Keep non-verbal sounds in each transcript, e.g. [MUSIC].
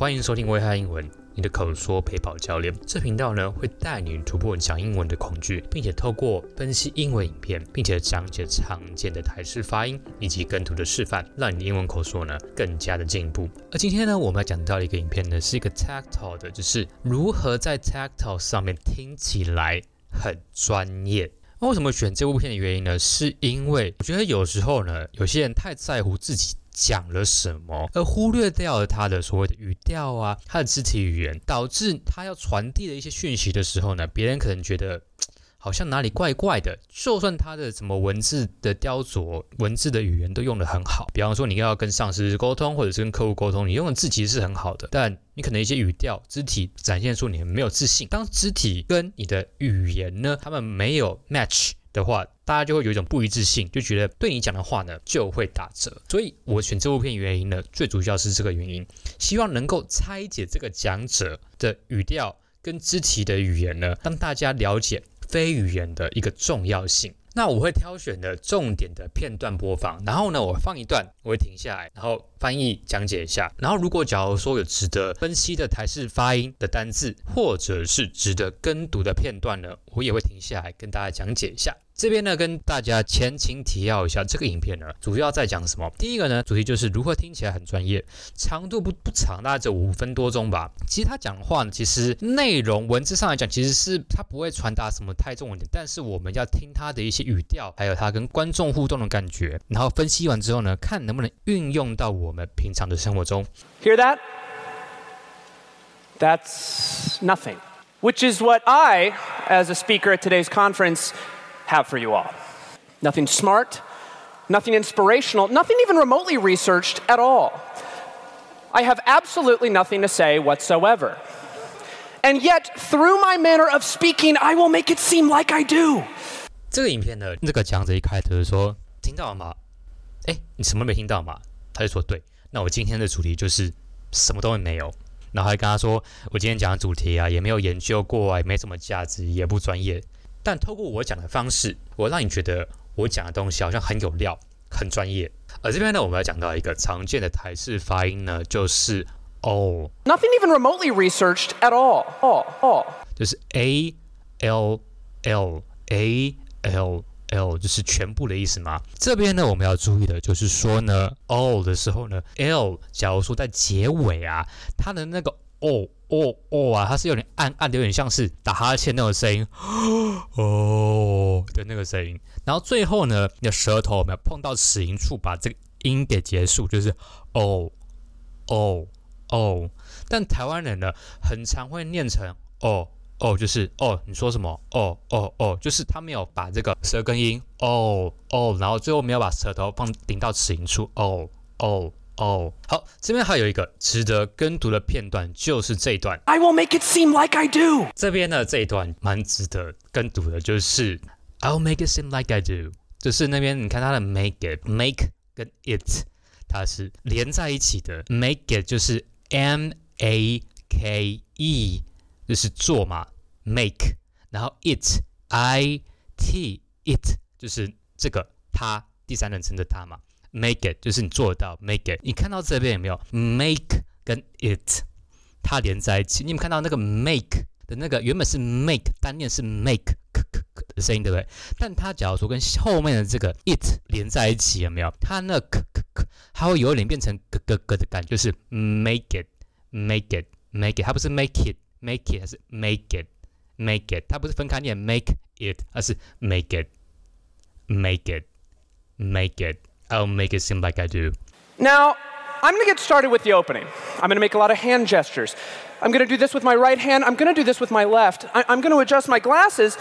欢迎收听危害英文，你的口说陪跑教练。这频道呢会带你突破讲英文的恐惧，并且透过分析英文影片，并且讲解常见的台式发音以及跟读的示范，让你的英文口说呢更加的进步。而今天呢，我们要讲到一个影片呢，是一个 TED Talk 的，就是如何在 TED Talk 上面听起来很专业。那为什么选这部片的原因呢？是因为我觉得有时候呢，有些人太在乎自己。讲了什么，而忽略掉了他的所谓的语调啊，他的肢体语言，导致他要传递的一些讯息的时候呢，别人可能觉得 [TSK] 好像哪里怪怪的。就算他的什么文字的雕琢、文字的语言都用得很好，比方说你要跟上司沟通，或者是跟客户沟通，你用的字其实是很好的，但你可能一些语调、肢体展现出你没有自信。当肢体跟你的语言呢，他们没有 match。的话，大家就会有一种不一致性，就觉得对你讲的话呢就会打折。所以我选这部片原因呢，最主要是这个原因，希望能够拆解这个讲者的语调跟肢体的语言呢，让大家了解非语言的一个重要性。那我会挑选的重点的片段播放，然后呢，我放一段，我会停下来，然后翻译讲解一下。然后如果假如说有值得分析的台式发音的单字，或者是值得跟读的片段呢，我也会停下来跟大家讲解一下。这边呢，跟大家前情提要一下，这个影片呢，主要在讲什么？第一个呢，主题就是如何听起来很专业，长度不不长，大概只有五分多钟吧。其实他讲的话呢，其实内容文字上来讲，其实是他不会传达什么太重点，但是我们要听他的一些语调，还有他跟观众互动的感觉，然后分析完之后呢，看能不能运用到我们平常的生活中。Hear that? That's nothing. Which is what I, as a speaker at today's conference, have for you all. Nothing smart, nothing inspirational, nothing even remotely researched at all. I have absolutely nothing to say whatsoever. And yet, through my manner of speaking, I will make it seem like I do. 这个影片呢，这个讲者一开头就说：“听到了吗？哎，你什么没听到吗？”他就说：“对，那我今天的主题就是什么都没有。”然后还跟他说：“我今天讲的主题啊，也没有研究过啊，也没什么价值，也不专业。” 但透过我讲的方式，我让你觉得我讲的东西好像很有料、很专业。而这边呢，我们要讲到一个常见的台式发音呢，就是 all。Nothing even remotely researched at all. All, all. 就是 a l l a l l，就是全部的意思嘛。这边呢，我们要注意的就是说呢，all 的时候呢，l 假如说在结尾啊，它的那个哦。哦哦啊，它是有点暗暗的，有点像是打哈欠那种声音，[GASPS] 哦的那个声音。然后最后呢，你的舌头有没有碰到齿龈处，把这个音给结束，就是哦哦哦。但台湾人呢，很常会念成哦哦，就是哦，你说什么？哦哦哦，就是他没有把这个舌根音哦哦，然后最后没有把舌头放顶到齿龈处，哦哦。哦，好，这边还有一个值得跟读的片段，就是这一段。I will make it seem like I do。这边呢，这一段蛮值得跟读的，就是 I'll make it seem like I do。就是那边你看它的 make it，make 跟 it，它是连在一起的。make it 就是 M A K E，就是做嘛，make，然后 it I T it 就是这个它第三人称的它嘛。Make it 就是你做得到，Make it。你看到这边有没有 Make 跟 it，它连在一起。你有没有看到那个 Make 的那个原本是 Make 单念是 Make 咳咳咳的声音，对不对？但它假如说跟后面的这个 it 连在一起，有没有？它那咳咳咳，它会有点变成咯咯咯的感觉，就是 Make it，Make it，Make it。它不是 Make it，Make it，它是 Make it，Make it。它不是分开念 Make it，而是 Make it，Make it，Make it。I'll make it seem like I do. Now, I'm going to get started with the opening. I'm going to make a lot of hand gestures. I'm going to do this with my right hand. I'm going to do this with my left. I- am going to adjust my glasses.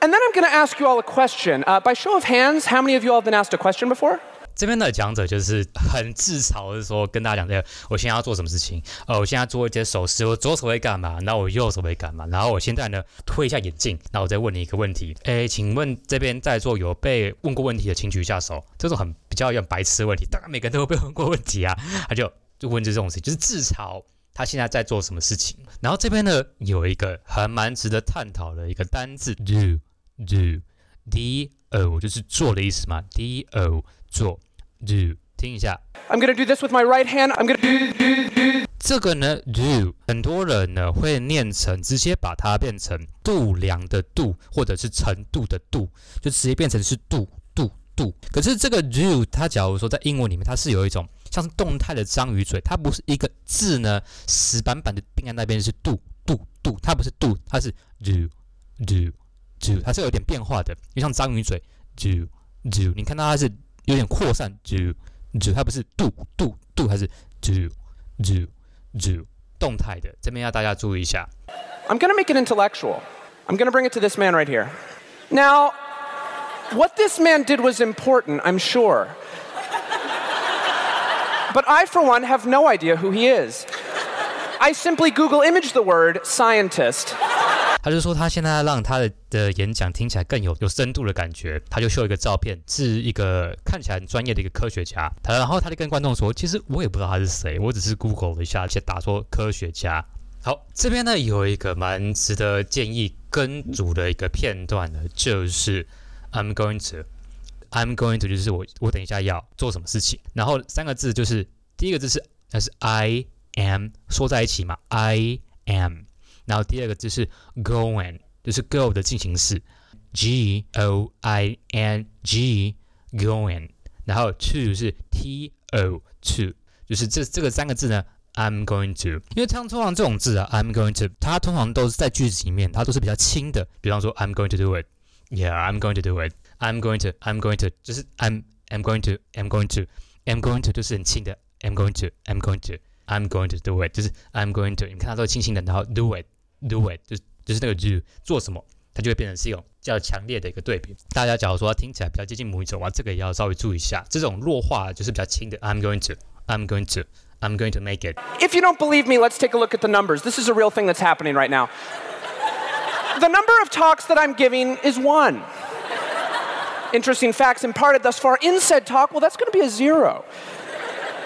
And then I'm going to ask you all a question. Uh, by show of hands, how many of you all have been asked a question before? 这边的讲者就是很自嘲的说，跟大家讲这个，我现在要做什么事情？呃，我现在做一些手势，我左手会干嘛？然后我右手会干嘛？然后我现在呢，推一下眼镜，然后我再问你一个问题。诶，请问这边在座有被问过问题的，请举一下手。这种很比较有白痴问题，当然每个人都会被问过问题啊。[LAUGHS] 他就就问这种事情，就是自嘲他现在在做什么事情。然后这边呢，有一个还蛮值得探讨的一个单字，do do d o 就是做的意思嘛，d o 做。Do 听一下。I'm gonna do this with my right hand. I'm gonna do do do。这个呢，do 很多人呢会念成直接把它变成度量的度，或者是程度的度，就直接变成是度度度。可是这个 do 它假如说在英文里面，它是有一种像是动态的章鱼嘴，它不是一个字呢死板板的定在那边是度度度，它不是 do，它是 do do do，它是有点变化的，就像章鱼嘴 do do，你看到它是有点扩散 do do，它不是 do do do，它是 do do。do 动态的，这边要大家注意一下。I'm going to make it intellectual. I'm going to bring it to this man right here. Now, what this man did was important, I'm sure. But I, for one, have no idea who he is. I simply Google image the word scientist. 他就说他现在让他的的演讲听起来更有有深度的感觉，他就秀一个照片，是一个看起来很专业的一个科学家。他然后他就跟观众说，其实我也不知道他是谁，我只是 Google 了一下，而且打说科学家。好，这边呢有一个蛮值得建议跟组的一个片段呢，就是 I'm going to，I'm going to 就是我我等一下要做什么事情，然后三个字就是第一个字是那是 I am 说在一起嘛，I am。然后第二个字是 going，就是 go 的进行式，G O I N G going。然后 to 是 T O to，就是这这个三个字呢，I'm going to。因为像通常这种字啊，I'm going to，它通常都是在句子里面，它都是比较轻的。比方说，I'm going to do it，Yeah，I'm going to do it，I'm going to，I'm going to，就是 I'm I'm going to，I'm going to，I'm going to 就是很轻的，I'm going to，I'm going to，I'm going to do it，就是 I'm going to。你看它都轻轻的，然后 do it。 Do it 就是就是那个 do 做什么，它就会变成是一种比较强烈的一个对比。大家假如说它听起来比较接近母语者的话，这个也要稍微注意一下。这种弱化就是比较轻的。I'm going to, I'm going to, I'm going to make it. If you don't believe me, let's take a look at the numbers. This is a real thing that's happening right now. The number of talks that I'm giving is one. Interesting facts imparted thus far in said talk, well, that's going to be a zero.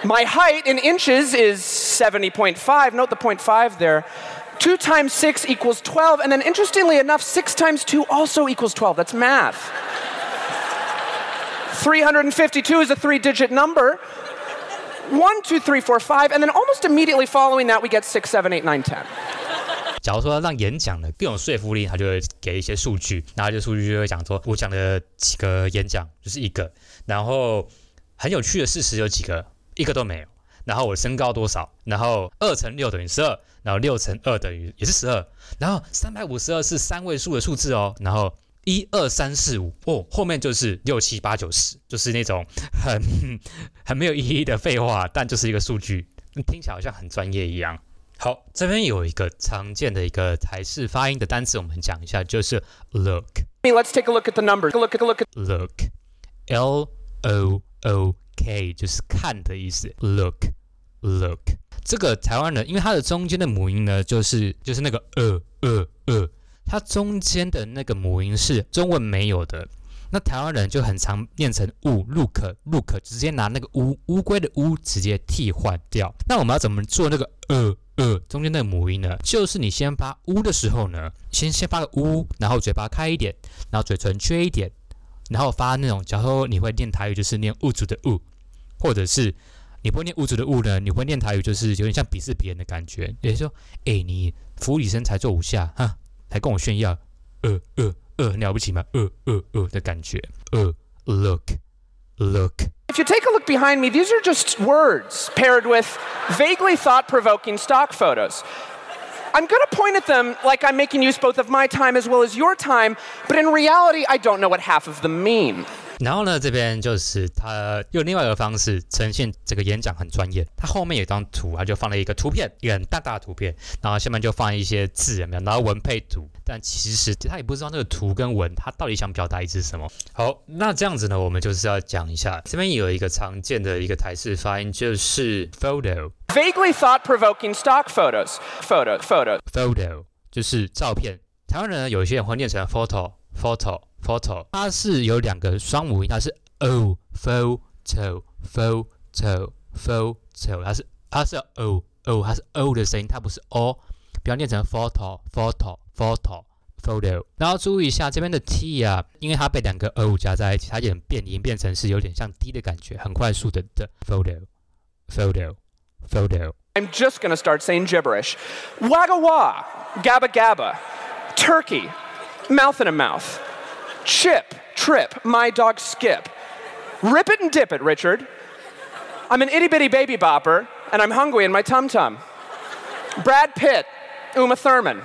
My height in inches is 70.5. Note the 0.5 there. 2 times 6 equals 12, and then interestingly enough, 6 times 2 also equals 12. That's math. 352 is a three digit number. 1, 2, 3, 4, 5, and then almost immediately following that, we get 6, 7, 8, 9, 10. 假如说让演讲呢更有说服力，他就会给一些数据，然后这数据就会讲说，我讲的几个演讲就是一个，然后很有趣的事实有几个，一个都没有。 然后我身高多少？然后二乘六等于十二，然后六乘二等于也是十二，然后三百五十二是三位数的数字哦。然后一二三四五哦，后面就是六七八九十，就是那种 [LAUGHS] 很很没有意义的废话，但就是一个数据，听起来好像很专业一样。好，这边有一个常见的一个台式发音的单词，我们讲一下，就是 look。Let's take a look at the numbers. Look look, look look，L O O K，就是看的意思。Look。Look，这个台湾人，因为它的中间的母音呢，就是就是那个呃呃呃，它中间的那个母音是中文没有的，那台湾人就很常念成乌，look look，直接拿那个乌乌龟的乌直接替换掉。那我们要怎么做那个呃呃中间那个母音呢？就是你先发乌的时候呢，先先发个乌，然后嘴巴开一点，然后嘴唇撅一点，然后发那种，假如说你会念台语，就是念物主的物，或者是。你不会念物主的物呢？你会念台语，就是有点像鄙视别人的感觉。也就是说，哎、欸，你伏地身材做五下，哈，还跟我炫耀，呃呃呃，了不起吗？呃呃呃的感觉，呃，look，look。If you take a look behind me, these are just words paired with vaguely thought-provoking stock photos. I'm going to point at them like I'm making use both of my time as well as your time, but in reality, I don't know what half of them mean. 然后呢，这边就是他用另外一个方式呈现这个演讲很专业。他后面有一张图，他就放了一个图片，一个很大大的图片，然后下面就放一些字，有没有？然后文配图，但其实他也不知道那个图跟文，他到底想表达一是什么。好，那这样子呢，我们就是要讲一下，这边有一个常见的一个台式发音，就是 photo。Vaguely thought-provoking stock photos. Photo, photo. Photo 就是照片。台湾人呢，有一些人会念成 photo，photo。photo，它是有两个双母音，它是 o，photo，photo，photo，它是它是 o o，它是 o 的声音，它不是 o，不要念成 photo，photo，photo，photo。然后注意一下这边的 t 啊，因为它被两个 o 加在一起，它有点变音，变成是有点像 d 的感觉，很快速的的 photo，photo，photo。 photo. I'm just going to start saying gibberish. Wagga wah, gabba gabba, turkey, mouth in a mouth, chip, trip, my dog skip. Rip it and dip it, Richard. I'm an itty bitty baby bopper, and I'm hungry in my tum tum. Brad Pitt, Uma Thurman.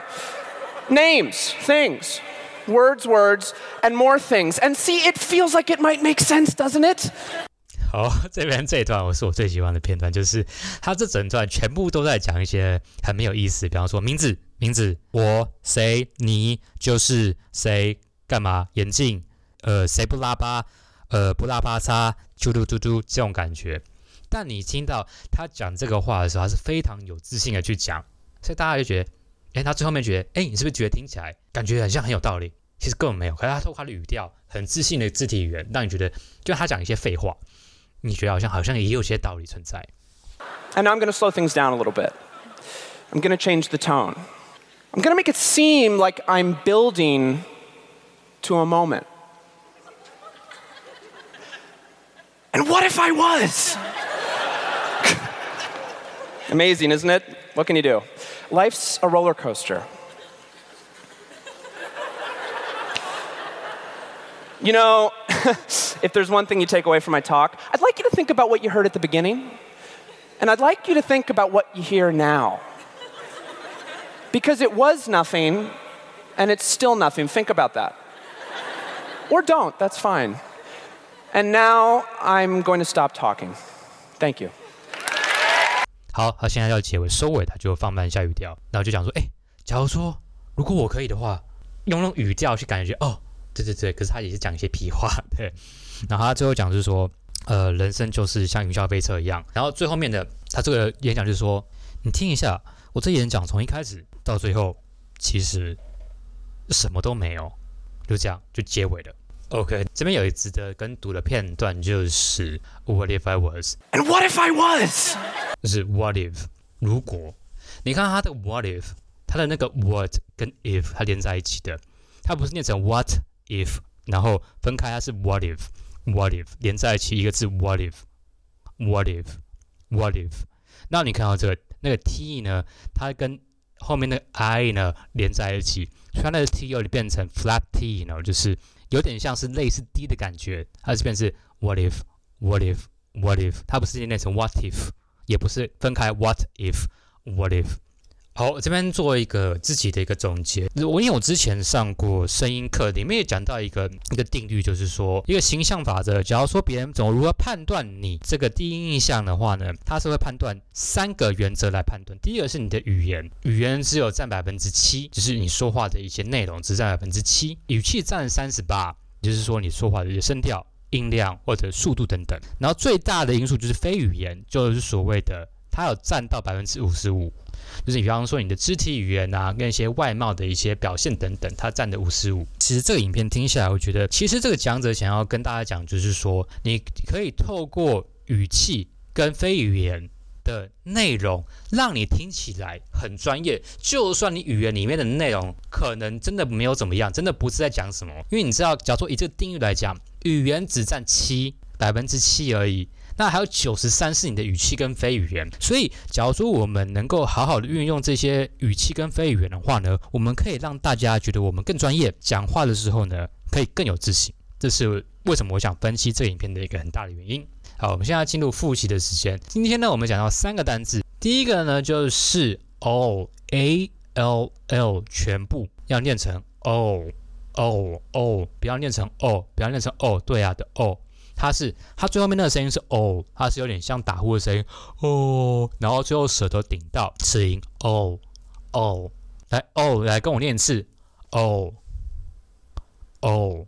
Names, things, words, words, and more things. And see, it feels like it might make sense, doesn't it? 好，这边这一段我是我最喜欢的片段，就是他这整段全部都在讲一些很没有意思，比方说名字、名字，我谁，你就是谁， 干嘛，眼镜，呃，谁不拉巴，呃，不拉巴叉，嘟嘟嘟嘟这种感觉。但你听到他讲这个话的时候，他是非常有自信的去讲，所以大家就觉得，哎，他最后面觉得，哎，你是不是觉得听起来感觉好像很有道理？其实根本没有，可是他透过他的语调，很自信的肢体语言，让你觉得，就他讲一些废话。你觉得好像好像也有些道理存在。And I'm going to slow things down a little bit. I'm going to change the tone. I'm going to make it seem like I'm building to a moment. And what if I was? Amazing, isn't it? What can you do? Life's a roller coaster. You know, [LAUGHS] if there's one thing you take away from my talk, I'd like you to think about what you heard at the beginning, and I'd like you to think about what you hear now. Because it was nothing, and it's still nothing. Think about that. Or don't, that's fine. And now I'm going to stop talking. Thank you. 好，他现在要结尾收尾，他就放慢下语调，然后就讲说：“哎，假如说如果我可以的话，用那种语调去感觉哦。”对对对，可是他也是讲一些屁话，对。然后他最后讲就是说，呃，人生就是像云霄飞车一样。然后最后面的他这个演讲就是说，你听一下，我这演讲从一开始到最后，其实什么都没有，就这样就结尾了。OK，这边有一值得跟读的片段，就是 What if I was？And what if I was？就是 What if？如果你看它的 What if，它的那个 What 跟 if 它连在一起的，它不是念成 What？if，然后分开，它是 what if，what if 连在一起一个字 what if，what if，what if。那你看到这个那个 t 呢，它跟后面那个 i 呢连在一起，所以它那个 t 又变成 flat t 呢，就是有点像是类似 d 的感觉，它这边是 what if，what if，what if，它不是念成 what if，也不是分开 what if，what if。好，这边做一个自己的一个总结。我因为我之前上过声音课，里面也讲到一个一个定律，就是说一个形象法则。假如说别人怎么如何判断你这个第一印象的话呢，他是会判断三个原则来判断。第一个是你的语言，语言只有占百分之七，就是你说话的一些内容只占百分之七，语气占三十八，就是说你说话的一些声调、音量或者速度等等。然后最大的因素就是非语言，就是所谓的它有占到百分之五十五。就是比方说你的肢体语言啊，跟一些外貌的一些表现等等，它占的五十五。其实这个影片听下来，我觉得其实这个讲者想要跟大家讲，就是说你可以透过语气跟非语言的内容，让你听起来很专业。就算你语言里面的内容可能真的没有怎么样，真的不是在讲什么，因为你知道，假如说以这个定义来讲，语言只占七百分之七而已。那还有九十三是你的语气跟非语言，所以假如说我们能够好好的运用这些语气跟非语言的话呢，我们可以让大家觉得我们更专业，讲话的时候呢可以更有自信。这是为什么我想分析这影片的一个很大的原因。好，我们现在进入复习的时间。今天呢，我们讲到三个单字，第一个呢就是 all a l l 全部要念成 all all all，不要念成 o，不要念成 o，对啊的 o。它是，它最后面那个声音是哦，它是有点像打呼的声音哦，然后最后舌头顶到齿龈哦哦，来哦，来跟我念一次哦哦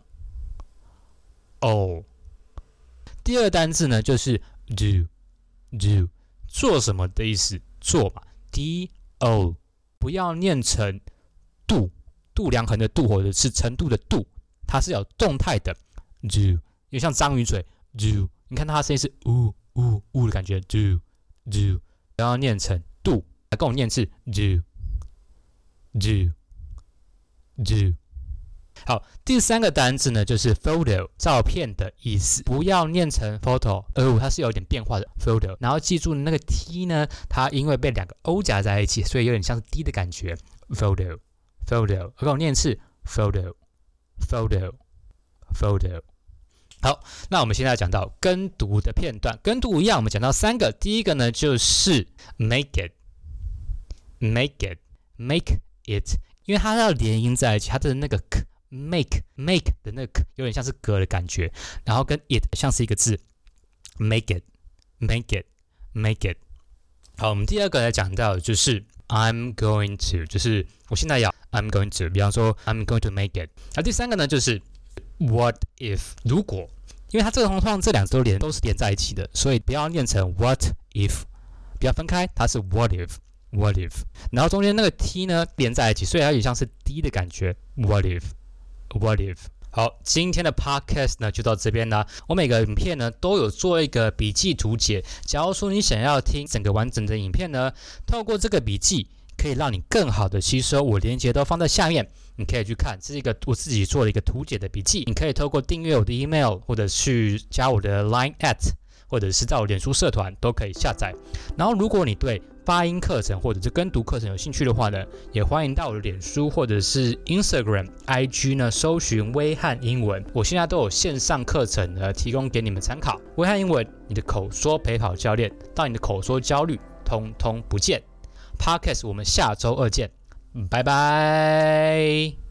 哦。第二单字呢就是 do do 做什么的意思，做嘛，d o 不要念成度度量衡的度或者是程度的度，它是有动态的 do。有像章鱼嘴，do，你看它的声音是呜呜呜的感觉，do do，然后念成 do，来跟我念一次，do do do。好，第三个单字呢，就是 photo 照片的意思，不要念成 photo，哦，它是有点变化的 photo。然后记住那个 t 呢，它因为被两个 o 夹在一起，所以有点像是 d 的感觉。photo，photo，我跟我念一次 photo，photo，photo。好，那我们现在讲到跟读的片段，跟读一样，我们讲到三个，第一个呢就是 make it，make it，make it，因为它要连音在一起，它的那个 k。make make 的那个有点像是歌的感觉，然后跟 it 像是一个字，make it make it make it。好，我们第二个来讲到就是 I'm going to，就是我现在要 I'm going to，比方说 I'm going to make it。那第三个呢就是 What if 如果，因为它这个通常这两个都连都是连在一起的，所以不要念成 What if，不要分开，它是 What if What if，然后中间那个 t 呢连在一起，所以它有点像是 d 的感觉 What if。What if？好，今天的 podcast 呢就到这边啦。我每个影片呢都有做一个笔记图解。假如说你想要听整个完整的影片呢，透过这个笔记可以让你更好的吸收。我连接都放在下面，你可以去看。这是一个我自己做的一个图解的笔记。你可以透过订阅我的 email，或者去加我的 line at，或者是在我脸书社团都可以下载。然后如果你对发音课程或者是跟读课程有兴趣的话呢，也欢迎到我的脸书或者是 Instagram、IG 呢，搜寻威汉英文。我现在都有线上课程呢，提供给你们参考。威汉英文，你的口说陪跑教练，到你的口说焦虑通通不见。Podcast，我们下周二见，拜拜。